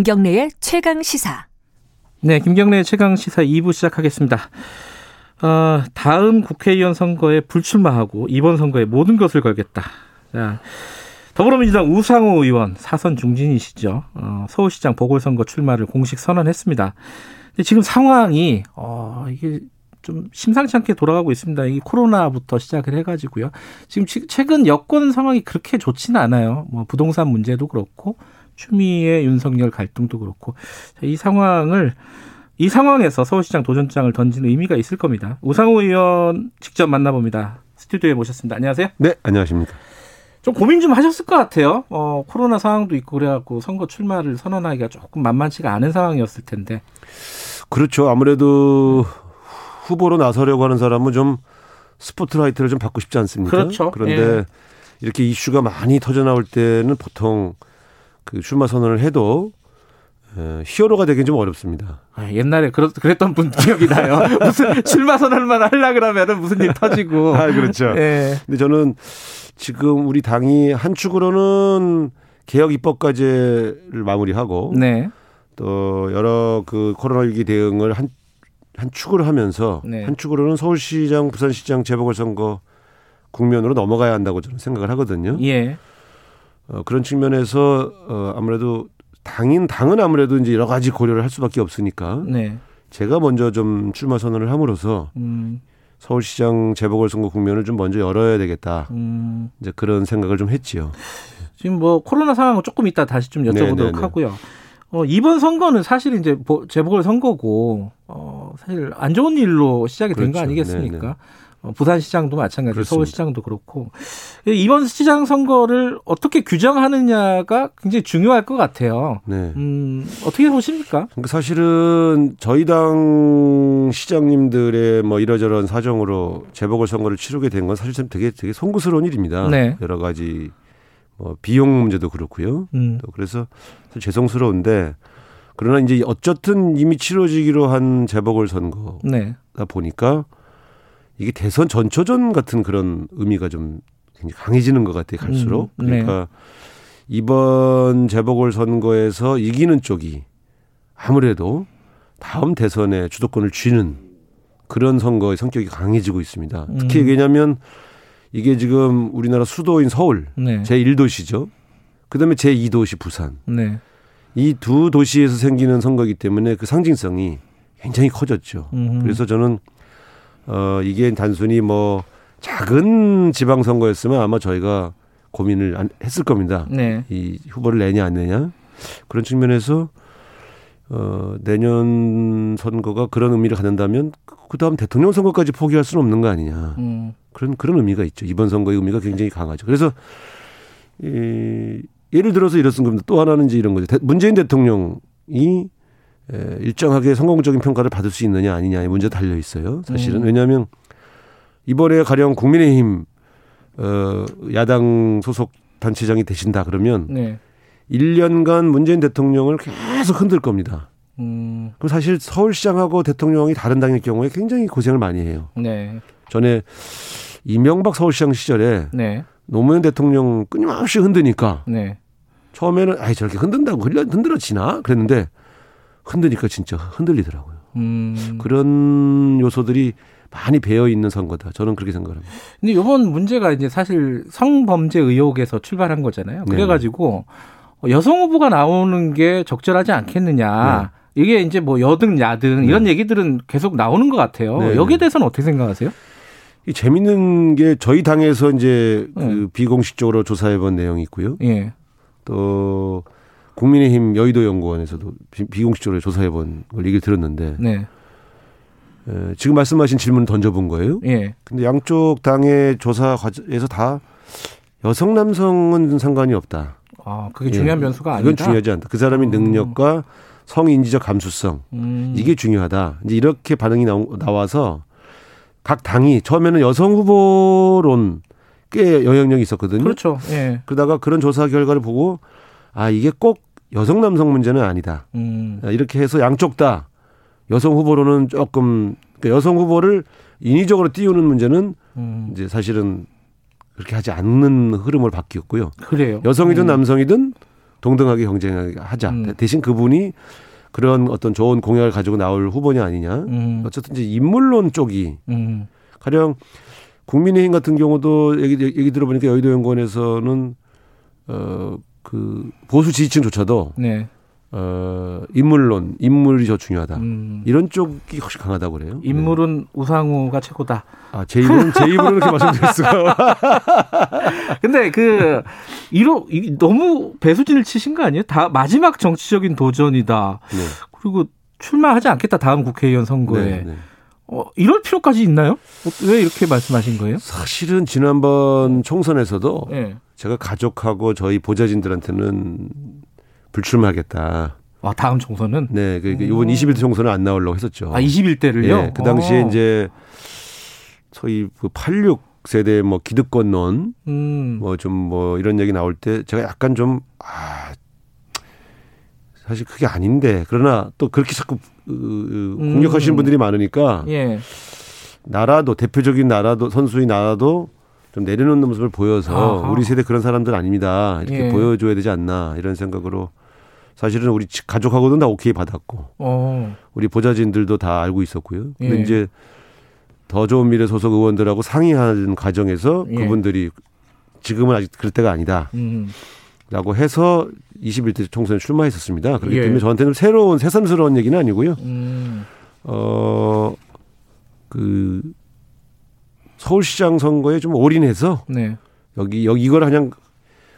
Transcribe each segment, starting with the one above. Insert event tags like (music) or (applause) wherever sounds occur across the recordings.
김경래의 최강 시사. 네, 김경래의 최강 시사 2부 시작하겠습니다. 어, 다음 국회의원 선거에 불출마하고 이번 선거에 모든 것을 걸겠다. 자, 더불어민주당 우상호 의원 사선 중진이시죠. 어, 서울시장 보궐선거 출마를 공식 선언했습니다. 근데 지금 상황이 어, 이게 좀 심상치 않게 돌아가고 있습니다. 이 코로나부터 시작을 해가지고요. 지금 최근 여권 상황이 그렇게 좋지는 않아요. 뭐 부동산 문제도 그렇고 추미애 윤석열 갈등도 그렇고 이 상황을 이 상황에서 서울시장 도전장을 던지는 의미가 있을 겁니다. 우상호 의원 직접 만나봅니다. 스튜디오에 모셨습니다. 안녕하세요. 네, 안녕하십니까. 좀 고민 좀 하셨을 것 같아요. 어, 코로나 상황도 있고 그래갖고 선거 출마를 선언하기가 조금 만만치가 않은 상황이었을 텐데. 그렇죠. 아무래도 후보로 나서려고 하는 사람은 좀 스포트라이트를 좀 받고 싶지 않습니까? 그렇죠. 그런데 예. 이렇게 이슈가 많이 터져 나올 때는 보통 그 출마 선언을 해도 에, 히어로가 되긴 좀 어렵습니다. 아, 옛날에 그렇, 그랬던 분 기억이 나요. (laughs) 무슨 출마 선언만 하려 그러면은 무슨 일 터지고. 아, 그렇죠. 예. 근데 저는 지금 우리 당이 한 축으로는 개혁 입법까지를 마무리하고 네. 또 여러 그 코로나 위기 대응을 한, 한 축으로 하면서 네. 한 축으로는 서울시장, 부산시장 재보궐선거 국면으로 넘어가야 한다고 저는 생각을 하거든요. 예. 어, 그런 측면에서 어, 아무래도 당인 당은 아무래도 이제 여러 가지 고려를 할 수밖에 없으니까 네. 제가 먼저 좀 출마 선언을 함으로써 음, 서울시장 재보궐선거 국면을 좀 먼저 열어야 되겠다. 음. 이제 그런 생각을 좀 했지요. 지금 뭐 코로나 상황은 조금 이따 다시 좀 여쭤보도록 네, 네, 네. 하고요. 어, 이번 선거는 사실 이제 보- 재보궐 선거고, 어, 사실 안 좋은 일로 시작이 된거 그렇죠. 아니겠습니까? 네, 네. 어, 부산시장도 마찬가지, 그렇습니다. 서울시장도 그렇고. 이번 시장 선거를 어떻게 규정하느냐가 굉장히 중요할 것 같아요. 네. 음, 어떻게 보십니까? 그러니까 사실은 저희 당 시장님들의 뭐 이러저런 사정으로 재보궐 선거를 치르게 된 건 사실 참 되게 되게 송구스러운 일입니다. 네. 여러 가지 뭐 비용 문제도 그렇고요. 음, 또 그래서 죄송스러운데 그러나 이제 어쨌든 이미 치러지기로 한 재보궐 선거다 네. 보니까 이게 대선 전초전 같은 그런 의미가 좀 굉장히 강해지는 것 같아요 갈수록 음, 네. 그러니까 이번 재보궐 선거에서 이기는 쪽이 아무래도 다음 대선에 주도권을 쥐는 그런 선거의 성격이 강해지고 있습니다. 특히 음. 왜냐하면 이게 지금 우리나라 수도인 서울 네. 제 1도시죠. 그다음에 제 2도시 부산. 네. 이두 도시에서 생기는 선거이기 때문에 그 상징성이 굉장히 커졌죠. 음. 그래서 저는 어 이게 단순히 뭐 작은 지방 선거였으면 아마 저희가 고민을 안 했을 겁니다. 네. 이 후보를 내냐 안 내냐 그런 측면에서 어 내년 선거가 그런 의미를 갖는다면 그 다음 대통령 선거까지 포기할 수는 없는 거 아니냐 음. 그런 그런 의미가 있죠. 이번 선거의 의미가 굉장히 강하죠. 그래서 이 예를 들어서 이렇습니다. 또 하나는 이제 이런 거죠. 대- 문재인 대통령이 에, 일정하게 성공적인 평가를 받을 수 있느냐 아니냐의 문제 달려 있어요. 사실은 음. 왜냐하면 이번에 가령 국민의힘 어, 야당 소속 단체장이 되신다 그러면 네. 1년간 문재인 대통령을 계속 흔들 겁니다. 음. 그럼 사실 서울시장하고 대통령이 다른 당일 경우에 굉장히 고생을 많이 해요. 네. 전에 이명박 서울시장 시절에 네. 노무현 대통령 끊임없이 흔드니까 네. 처음에는 아이 저렇게 흔든다고 흔들- 흔들어지나 그랬는데 흔드니까 진짜 흔들리더라고요. 음. 그런 요소들이 많이 배어 있는 선거다. 저는 그렇게 생각합니다. 근데 이번 문제가 이제 사실 성범죄 의혹에서 출발한 거잖아요. 네. 그래가지고 여성 후보가 나오는 게 적절하지 않겠느냐. 이게 이제 뭐 여든 야든 이런 얘기들은 계속 나오는 것 같아요. 네, 여기에 네. 대해서는 어떻게 생각하세요? 이 재밌는 게 저희 당에서 이제 그 네. 비공식적으로 조사해 본 내용이 있고요. 예. 또 국민의힘 여의도 연구원에서도 비- 비공식적으로 조사해 본 걸 얘기를 들었는데 네. 에, 지금 말씀하신 질문을 던져본 거예요. 예. 근데 양쪽 당의 조사 과정에서 다 여성 남성은 상관이 없다. 아, 그게 중요한 예. 변수가 아니다. 그건 중요하지 않다. 그 사람의 음. 능력과 성인지적 감수성 음. 이게 중요하다. 이제 이렇게 반응이 나오- 나와서 각 당이 처음에는 여성 후보론 꽤 영향력이 있었거든요. 그렇죠. 예. 그러다가 그런 조사 결과를 보고 아 이게 꼭 여성 남성 문제는 아니다. 음. 아, 이렇게 해서 양쪽 다 여성 후보로는 조금 그러니까 여성 후보를 인위적으로 띄우는 문제는 음. 이제 사실은 그렇게 하지 않는 흐름을 바뀌었고요. 그래요. 여성이든 음. 남성이든 동등하게 경쟁하자. 음. 대신 그분이 그런 어떤 좋은 공약을 가지고 나올 후보냐 아니냐. 음. 어쨌든 이제 인물론 쪽이 음. 가령 국민의힘 같은 경우도 얘기, 얘기 들어보니까 여의도 연구원에서는 어 그 보수 지지층조차도 네. 어 인물론 인물이 더 중요하다. 음. 이런 쪽이 훨씬 강하다고 그래요. 인물은 우상우가 최고다. 네. 아, 제 입으로는 제 입으로는 그렇게 말씀드릴 수가. (laughs) 근데 그 이러 이- 너무 배수진을 치신 거 아니에요? 다 마지막 정치적인 도전이다. 네. 그리고 출마하지 않겠다 다음 국회의원 선거에. 네, 네. 어, 이럴 필요까지 있나요? 어, 왜 이렇게 말씀하신 거예요? 사실은 지난번 총선에서도 예. 제가 가족하고 저희 보좌진들한테는 불출마하겠다. 아, 다음 총선은 네, 그, 그 오. 이번 21대 총선은 안 나오려고 했었죠. 아 21대를요. 예, 그 당시에 어. 이제 소위 그86 세대 뭐 기득권론 음. 뭐좀 뭐 이런 얘기 나올 때 제가 약간 좀 아, 사실 그게 아닌데 그러나 또 그렇게 자꾸 으, 으, 공격하시는 음. 분들이 많으니까 예. 나라도 대표적인 나라도 선수의 나라도 좀 내려놓는 모습을 보여서 아하. 우리 세대 그런 사람들 아닙니다 이렇게 예. 보여줘야 되지 않나 이런 생각으로 사실은 우리 지- 가족하고도 다 오케이 받았고 어. 우리 보좌진들도 다 알고 있었고요. 근데 예. 이제 더 좋은 미래 소속 의원들하고 상의하는 과정에서 예. 그분들이 지금은 아직 그럴 때가 아니다. 음. 라고 해서 21대 총선에 출마했었습니다. 그렇기 예. 때문에 저한테는 새로운 새삼스러운 얘기는 아니고요. 음. 어, 그 서울시장 선거에 좀 올인해서 네. 여기 여기 이걸 그냥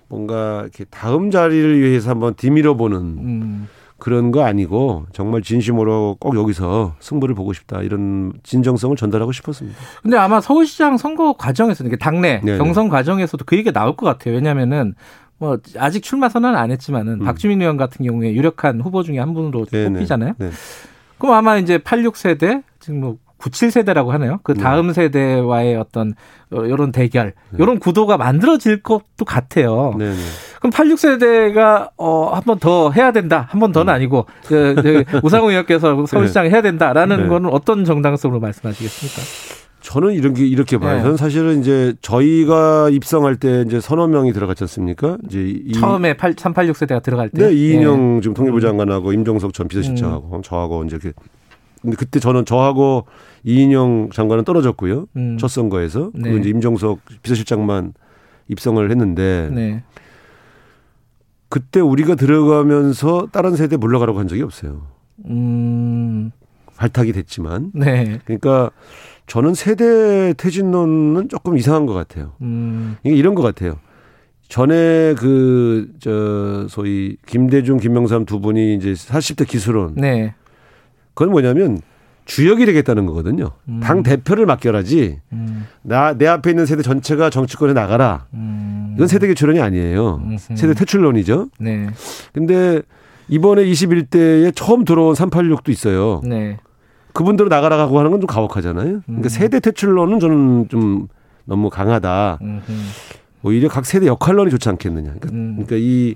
뭔가 이렇게 다음 자리를 위해서 한번 뒤밀어 보는 음. 그런 거 아니고 정말 진심으로 꼭 여기서 승부를 보고 싶다 이런 진정성을 전달하고 싶었습니다. 근데 아마 서울시장 선거 과정에서 이게 당내 네네. 경선 과정에서도 그 얘기가 나올 것 같아요. 왜냐면은 뭐 아직 출마 선언은 안 했지만은 음. 박주민 의원 같은 경우에 유력한 후보 중에 한 분으로 네네. 뽑히잖아요. 네. 그럼 아마 이제 86세대 지금 뭐 97세대라고 하네요. 그 다음 세대와의 어떤 이런 대결, 네. 이런 구도가 만들어질 것도 같아요. 네, 네. 그럼 86세대가 어 한 번 더 해야 된다. 한 번 더는 아니고 그, 그 우상호 의원께서 (laughs) 서울시장 해야 된다라는 네. 거는 어떤 정당성으로 말씀하시겠습니까? 저는 이렇게 이렇게 봐요. 네. 저는 사실은 이제 저희가 입성할 때 이제 서너 명이 들어갔지 않습니까? 이제 이, 처음에 8, 386 세대가 들어갈 때. 네, 이인영 예. 지금 통일부 장관하고 임종석 전 비서실장하고 저하고 이제 이렇게 근데 그때 저는 저하고 이인영 장관은 떨어졌고요. 음. 첫 선거에서 네. 그리고 이제 임종석 비서실장만 입성을 했는데 네. 그때 우리가 들어가면서 다른 세대 물러가라고 한 적이 없어요. 음. 발탁이 됐지만 네. 그러니까 저는 세대 퇴진론은 조금 이상한 것 같아요. 음. 이게 이런 것 같아요. 전에 그 저 소위 김대중, 김명삼 두 분이 이제 40대 기술론 네. 그건 뭐냐면 주역이 되겠다는 거거든요. 음. 당 대표를 맡겨라지 음. 나내 앞에 있는 세대 전체가 정치권에 나가라. 음. 이건 세대 개출론이 아니에요. 세대 퇴출론이죠. 네. 근데 이번에 21대에 처음 들어온 386도 있어요. 네. 그분들은 나가라고 하는 건 좀 가혹하잖아요. 음. 그러니까 세대 퇴출론은 저는 좀 너무 강하다. 오히려 각 세대 역할론이 좋지 않겠느냐. 그러니까, 음. 그러니까 이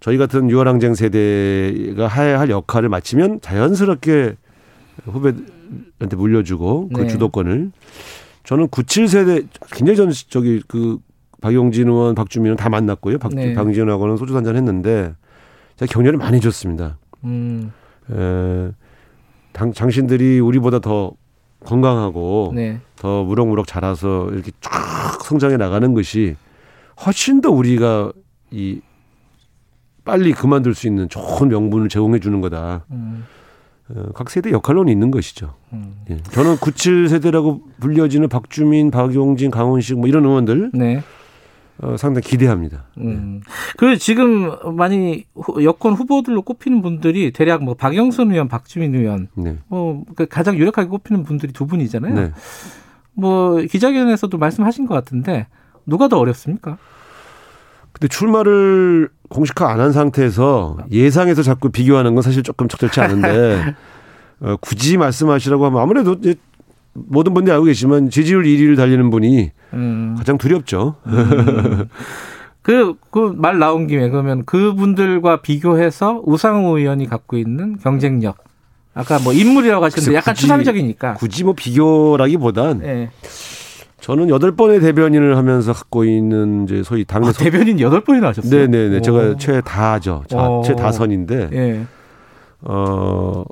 저희 같은 유월항쟁 세대가 해야 할 역할을 마치면 자연스럽게 후배한테 물려주고 그 네. 주도권을 저는 97세대 굉장히 전 저기 그 박용진 의원, 박주민 의원 다 만났고요. 박, 네. 박진하고는 소주 한잔 했는데 제가 격려를 많이 줬습니다. 음. 에, 당, 당신들이 우리보다 더 건강하고 네. 더 무럭무럭 자라서 이렇게 쫙 성장해 나가는 것이 훨씬 더 우리가 이 빨리 그만둘 수 있는 좋은 명분을 제공해 주는 거다. 음. 어, 각 세대 역할론이 있는 것이죠. 음. 예. 저는 97세대라고 불려지는 박주민, 박용진, 강원식 뭐 이런 의원들 네. 어, 상당히 기대합니다. 음. 그 지금 많이 후- 여권 후보들로 꼽히는 분들이 대략 뭐 박영선 의원, 박주민 의원 네. 뭐그 가장 유력하게 꼽히는 분들이 두 분이잖아요. 네. 뭐 기자회견에서도 말씀하신 것 같은데 누가 더 어렵습니까? 근데 출마를 공식화 안 한 상태에서 예상해서 자꾸 비교하는 건 사실 조금 적절치 않은데 (laughs) 어, 굳이 말씀하시라고 하면 아무래도 이제 모든 분들이 알고 계시지만 지지율 1위를 달리는 분이 음. 가장 두렵죠. (laughs) 그, 그말 나온 김에 그러면 그분들과 비교해서 우상호 의원이 갖고 있는 경쟁력. 아까 뭐 인물이라고 하셨는데 약간 굳이- 추상적이니까. 굳이 뭐 비교라기보단 예. 저는 여덟 번의 대변인을 하면서 갖고 있는 이제 소위 당내 아, 대변인 여덟 번이나 하셨어요? 네 네네. 오. 제가 최다죠. 어. 최다선인데, 예. 어,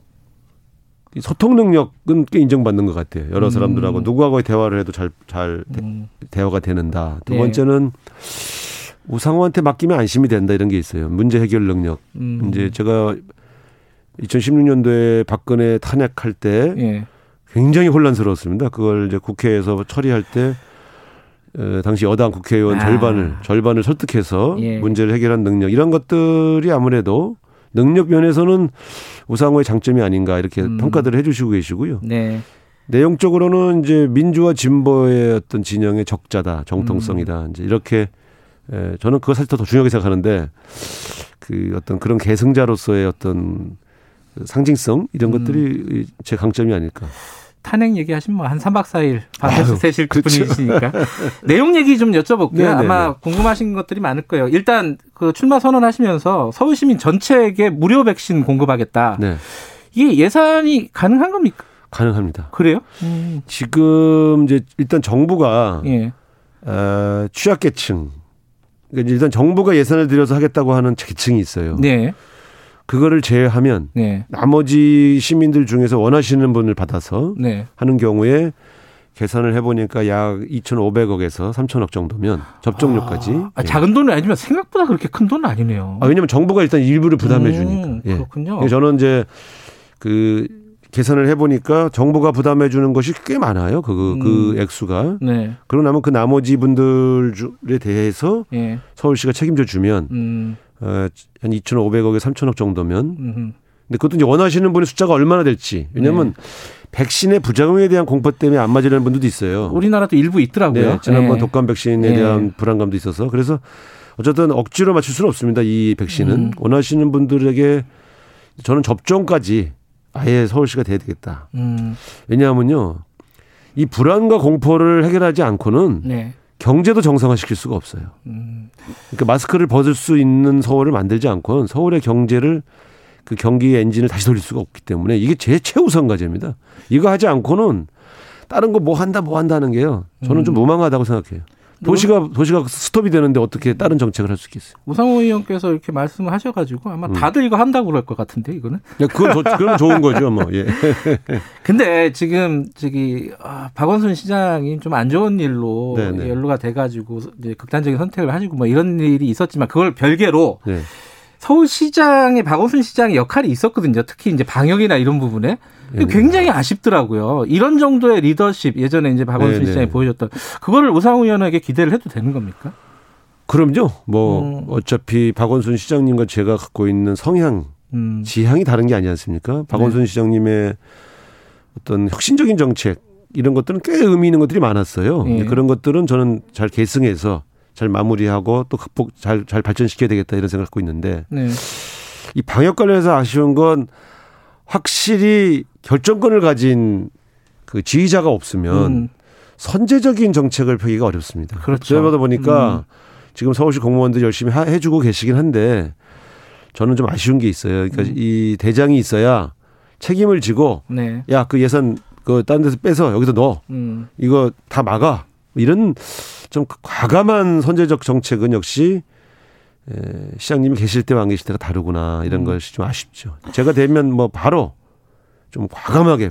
이 소통 능력은 꽤 인정받는 것 같아요. 여러 음. 사람들하고 누구하고의 대화를 해도 잘, 잘 음. 대화가 되는다. 두 예. 번째는 우상호한테 맡기면 안심이 된다 이런 게 있어요. 문제 해결 능력. 음. 이제 제가 2016년도에 박근혜 탄핵할 때 예. 굉장히 혼란스러웠습니다. 그걸 이제 국회에서 처리할 때 어, 당시 여당 국회의원 아. 절반을 절반을 설득해서 예. 문제를 해결한 능력 이런 것들이 아무래도 능력 면에서는 우상호의 장점이 아닌가 이렇게 음. 평가들을 해주시고 계시고요. 네. 내용적으로는 이제 민주화 진보의 어떤 진영의 적자다, 정통성이다. 음. 이제 이렇게 에, 저는 그거 사실 더 중요하게 생각하는데 그 어떤 그런 계승자로서의 어떤 그 상징성 이런 음. 것들이 제 강점이 아닐까. 탄핵 얘기하시면 뭐한 3박 4일 밤에서 세실 그렇죠. 분이시니까 (laughs) 내용 얘기 좀 여쭤볼게요. 네네네. 아마 궁금하신 것들이 많을 거예요. 일단 그 출마 선언하시면서 서울 시민 전체에게 무료 백신 공급하겠다. 네, 이게 예산이 가능한 겁니까? 가능합니다. 그래요? 음. 지금 이제 일단 정부가 예. 어, 취약계층 그러니까 일단 정부가 예산을 들여서 하겠다고 하는 계층이 있어요. 네. 그거를 제외하면 네. 나머지 시민들 중에서 원하시는 분을 받아서 네. 하는 경우에 계산을 해보니까 약 2,500억에서 3,000억 정도면 접종료까지. 아, 예. 작은 돈은 아니지만 생각보다 그렇게 큰 돈은 아니네요. 아, 왜냐면 정부가 일단 일부를 부담해 음, 주니까. 예. 그렇군요. 그래서 저는 이제 그 계산을 해보니까 정부가 부담해 주는 것이 꽤 많아요. 그, 그 음. 액수가. 네. 그러고 나면 그 나머지 분들에 대해서 예. 서울시가 책임져 주면 음. 어, 한 2,500억에 3,000억 정도면 음. 근데 그것도 이제 원하시는 분의 숫자가 얼마나 될지. 왜냐면 네. 백신의 부작용에 대한 공포 때문에 안 맞으려는 분들도 있어요. 우리나라도 일부 있더라고요. 네, 지난번 예. 독감 백신에 예. 대한 불안감도 있어서 그래서 어쨌든 억지로 맞출 수는 없습니다. 이 백신은 음. 원하시는 분들에게 저는 접종까지 아예 서울시가 돼야 되겠다. 음. 왜냐하면요, 이 불안과 공포를 해결하지 않고는 네. 경제도 정상화시킬 수가 없어요. 음. 그러니까 마스크를 벗을 수 있는 서울을 만들지 않고는 서울의 경제를 그 경기의 엔진을 다시 돌릴 수가 없기 때문에 이게 제 최우선 과제입니다. 이거 하지 않고는 다른 거 뭐 한다 뭐 한다는 게요. 저는 좀 음. 무망하다고 생각해요. 도시가 도시가 스톱이 되는데 어떻게 다른 정책을 할 수 있겠어요? 우상호 의원께서 이렇게 말씀을 하셔가지고 아마 음. 다들 이거 한다고 그럴 것 같은데 이거는. 야, 그건 조- 그건 좋은 거죠, 뭐. 예. (laughs) 근데 지금 저기 아, 박원순 시장이 좀 안 좋은 일로 네네. 연루가 돼가지고 이제 극단적인 선택을 하시고 뭐 이런 일이 있었지만 그걸 별개로 네. 서울시장의 박원순 시장의 역할이 있었거든요. 특히 이제 방역이나 이런 부분에 예. 굉장히 아쉽더라고요. 이런 정도의 리더십 예전에 이제 박원순 네네. 시장이 보여줬던 그거를 우상호 의원에게 기대를 해도 되는 겁니까? 그럼요. 뭐 음. 어차피 박원순 시장님과 제가 갖고 있는 성향, 음. 지향이 다른 게 아니지 않습니까? 박원순 시장님의 어떤 혁신적인 정책 이런 것들은 꽤 의미 있는 것들이 많았어요. 예. 근데 그런 것들은 저는 잘 계승해서 잘 마무리하고 또 극복 잘 잘 발전시켜야 되겠다 이런 생각을 갖고 있는데 네. 이 방역 관련해서 아쉬운 건 확실히 결정권을 가진 그 지휘자가 없으면 음. 선제적인 정책을 펴기가 어렵습니다. 그렇죠. 그러다 보니까 음. 지금 서울시 공무원들이 열심히 하- 해주고 계시긴 한데 저는 좀 아쉬운 게 있어요. 그러니까 음. 이 대장이 있어야 책임을 지고 네. 야그 예산 그 다른 데서 빼서 여기서 넣어 음. 이거 다 막아 이런 좀 과감한 선제적 정책은 역시 에, 시장님이 계실 때와 안 계실 때가 다르구나 이런 음. 것이 좀 아쉽죠. 제가 되면 뭐 바로 좀 과감하게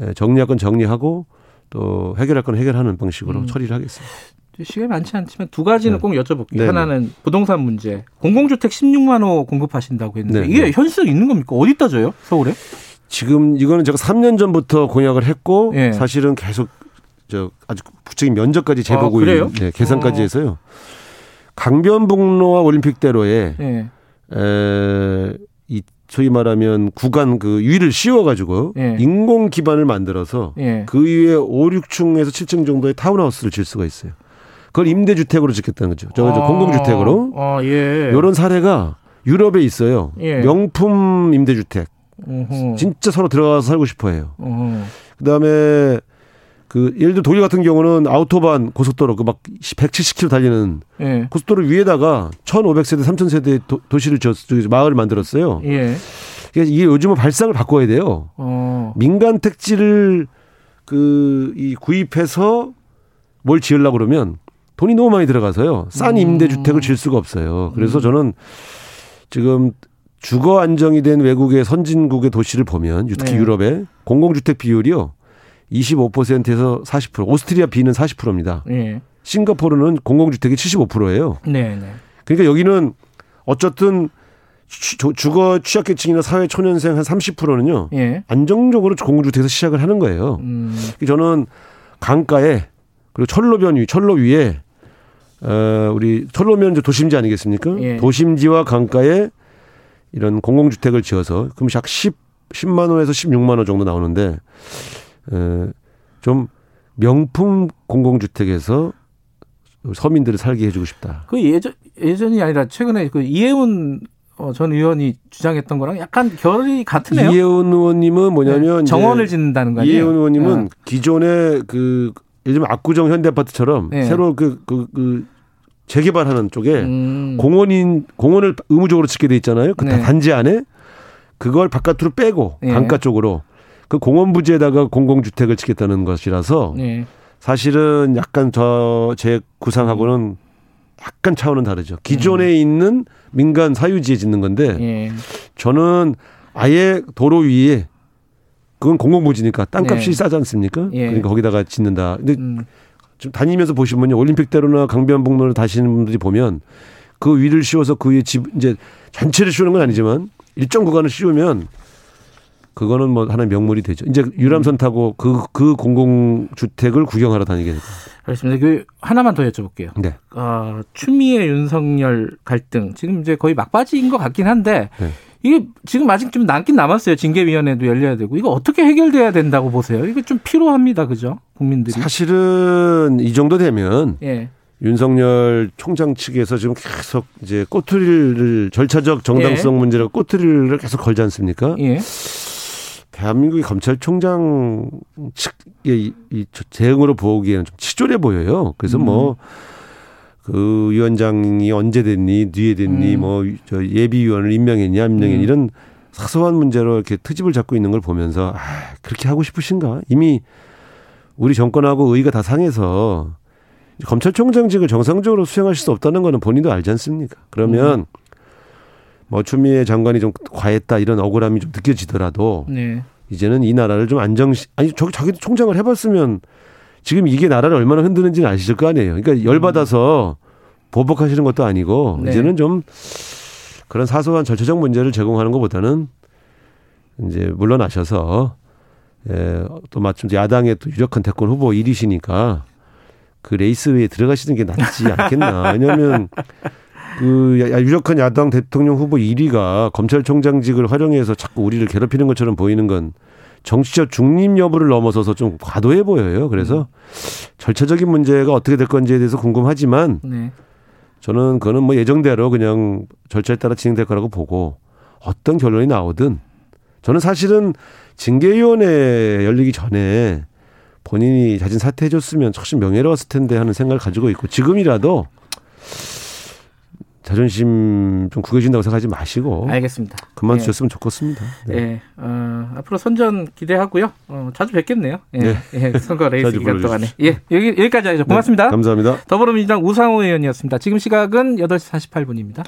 에, 정리할 건 정리하고 또 해결할 건 해결하는 방식으로 음. 처리를 하겠습니다. 시간이 많지 않지만 두 가지는 네. 꼭 여쭤볼게요. 네네. 하나는 부동산 문제. 공공주택 16만 호 공급하신다고 했는데 네네. 이게 현실성 있는 겁니까? 어디 따져요? 서울에? 지금 이거는 제가 3년 전부터 공약을 했고 예. 사실은 계속 저 아주 구체적인 면적까지 재보고 아? 있는 네, 계산까지 어. 해서요. 강변북로와 올림픽대로에 예. 에, 이 소위 말하면 구간 그 위를 씌워가지고 예. 인공 기반을 만들어서 예. 그 위에 5, 6층에서 7층 정도의 타운하우스를 질 수가 있어요. 그걸 임대주택으로 짓겠다는 거죠. 저, 저 아, 공공주택으로. 아, 예. 이런 사례가 유럽에 있어요. 예. 명품 임대주택. 어허. 진짜 서로 들어가서 살고 싶어 해요. 어허. 그다음에 그 예를 들어 독일 같은 경우는 아우토반 고속도로 그 막 170km 달리는 예. 고속도로 위에다가 1,500세대, 3,000세대 도, 도시를 저 마을을 만들었어요. 예. 그래서 이게 요즘은 발상을 바꿔야 돼요. 어. 민간 택지를 그 이 구입해서 뭘 지으려고 그러면 돈이 너무 많이 들어가서요. 싼 음. 임대 주택을 질 수가 없어요. 그래서 저는 지금 주거 안정이 된 외국의 선진국의 도시를 보면 특히 네. 유럽의 공공주택 비율이요. 25%에서 40%. 오스트리아 B는 40%입니다. 예. 싱가포르는 공공주택이 75%예요. 네, 네. 그러니까 여기는 어쨌든 주- 주거 취약계층이나 사회 초년생 한 30%는요. 예. 안정적으로 공공주택에서 시작을 하는 거예요. 음. 저는 강가에 그리고 철로변 위, 철로 위에 어, 우리 철로면 이제 도심지 아니겠습니까? 예. 도심지와 강가에 이런 공공주택을 지어서 그럼 약 10, 10만 원에서 16만 원 정도 나오는데 에, 좀 명품 공공주택에서 서민들을 살게 해주고 싶다. 그 예전 예전이 아니라 최근에 그 이해운 어, 전 의원이 주장했던 거랑 약간 결이 같으네요. 이혜원 의원님은 뭐냐면 네. 정원을 짓는다는 거 아니에요? 이혜원 의원님은 어. 기존의 그 들면 압구정 현대아파트처럼 네. 새로 그, 그, 그 재개발하는 쪽에 음. 공원인 공원을 의무적으로 짓게 돼 있잖아요. 그 네. 단지 안에 그걸 바깥으로 빼고 예. 강가 쪽으로 그 공원 부지에다가 공공주택을 짓겠다는 것이라서 예. 사실은 약간 저 제 구상하고는 약간 차원은 다르죠. 기존에 있는 민간 사유지에 짓는 건데 음. 예. 저는 아예 도로 위에 그건 공공부지니까 땅값이 네. 싸지 않습니까? 예. 그러니까 거기다가 짓는다. 근데 음. 좀 다니면서 보시면요. 올림픽대로나 강변북로를 다시는 분들이 보면 그 위를 씌워서 그 위에 집 이제 전체를 씌우는 건 아니지만 일정 구간을 씌우면 그거는 뭐 하나의 명물이 되죠. 이제 유람선 타고 그, 그 공공주택을 구경하러 다니게 되고. 알겠습니다. 그 하나만 더 여쭤볼게요. 네. 어, 추미애 윤석열 갈등 지금 이제 거의 막바지인 것 같긴 한데 네. 이게 지금 아직 좀 남긴 남았어요. 징계위원회도 열려야 되고 이거 어떻게 해결돼야 된다고 보세요? 이거 좀 필요합니다, 그죠? 국민들이. 사실은 이 정도 되면 예. 윤석열 총장 측에서 지금 계속 이제 꼬투리를 절차적 정당성 문제로 꼬투리를 계속 걸지 않습니까? 예. 대한민국의 검찰총장 측의 이, 이 대응으로 보기에는 좀 치졸해 보여요. 그래서 뭐, 그 위원장이 언제 됐니, 뒤에 됐니, 음. 뭐, 저 예비위원을 임명했냐, 안 임명했니, 음. 이런 사소한 문제로 이렇게 트집을 잡고 있는 걸 보면서, 아, 그렇게 하고 싶으신가? 이미 우리 정권하고 의의가 다 상해서 검찰총장직을 정상적으로 수행하실 수 없다는 거는 본인도 알지 않습니까? 그러면 뭐 추미애 장관이 좀 과했다 이런 억울함이 좀 느껴지더라도 네. 이제는 이 나라를 좀 안정 아니 저기 자기도 총장을 해봤으면 지금 이게 나라를 얼마나 흔드는지는 아시실 거 아니에요. 그러니까 열 받아서 보복하시는 것도 아니고 네. 이제는 좀 그런 사소한 절차적 문제를 제공하는 것보다는 이제 물러나셔서 예, 또 마침 야당의 또 유력한 대권 후보 1위시니까 그 레이스에 들어가시는 게 낫지 않겠나. 왜냐하면 그 야- 유력한 야당 대통령 후보 1위가 검찰총장직을 활용해서 자꾸 우리를 괴롭히는 것처럼 보이는 건 정치적 중립 여부를 넘어서서 좀 과도해 보여요. 그래서 절차적인 문제가 어떻게 될 건지에 대해서 궁금하지만 네. 저는 그거는 뭐 예정대로 그냥 절차에 따라 진행될 거라고 보고 어떤 결론이 나오든 저는 사실은 징계위원회 열리기 전에 본인이 자진 사퇴해줬으면 훨씬 명예로웠을 텐데 하는 생각을 가지고 있고 지금이라도 자존심 좀 구겨진다고 생각하지 마시고 알겠습니다. 그만 예. 주셨으면 좋겠습니다. 네. 예. 어, 앞으로 선전 기대하고요. 어, 자주 뵙겠네요. 예. 네. (laughs) 예. 선거 레이스 기간 동안에. 예. 여기 여기까지 하죠. 고맙습니다. 네, 감사합니다. 더불어민주당 우상호 의원이었습니다. 지금 시각은 8시 48분입니다.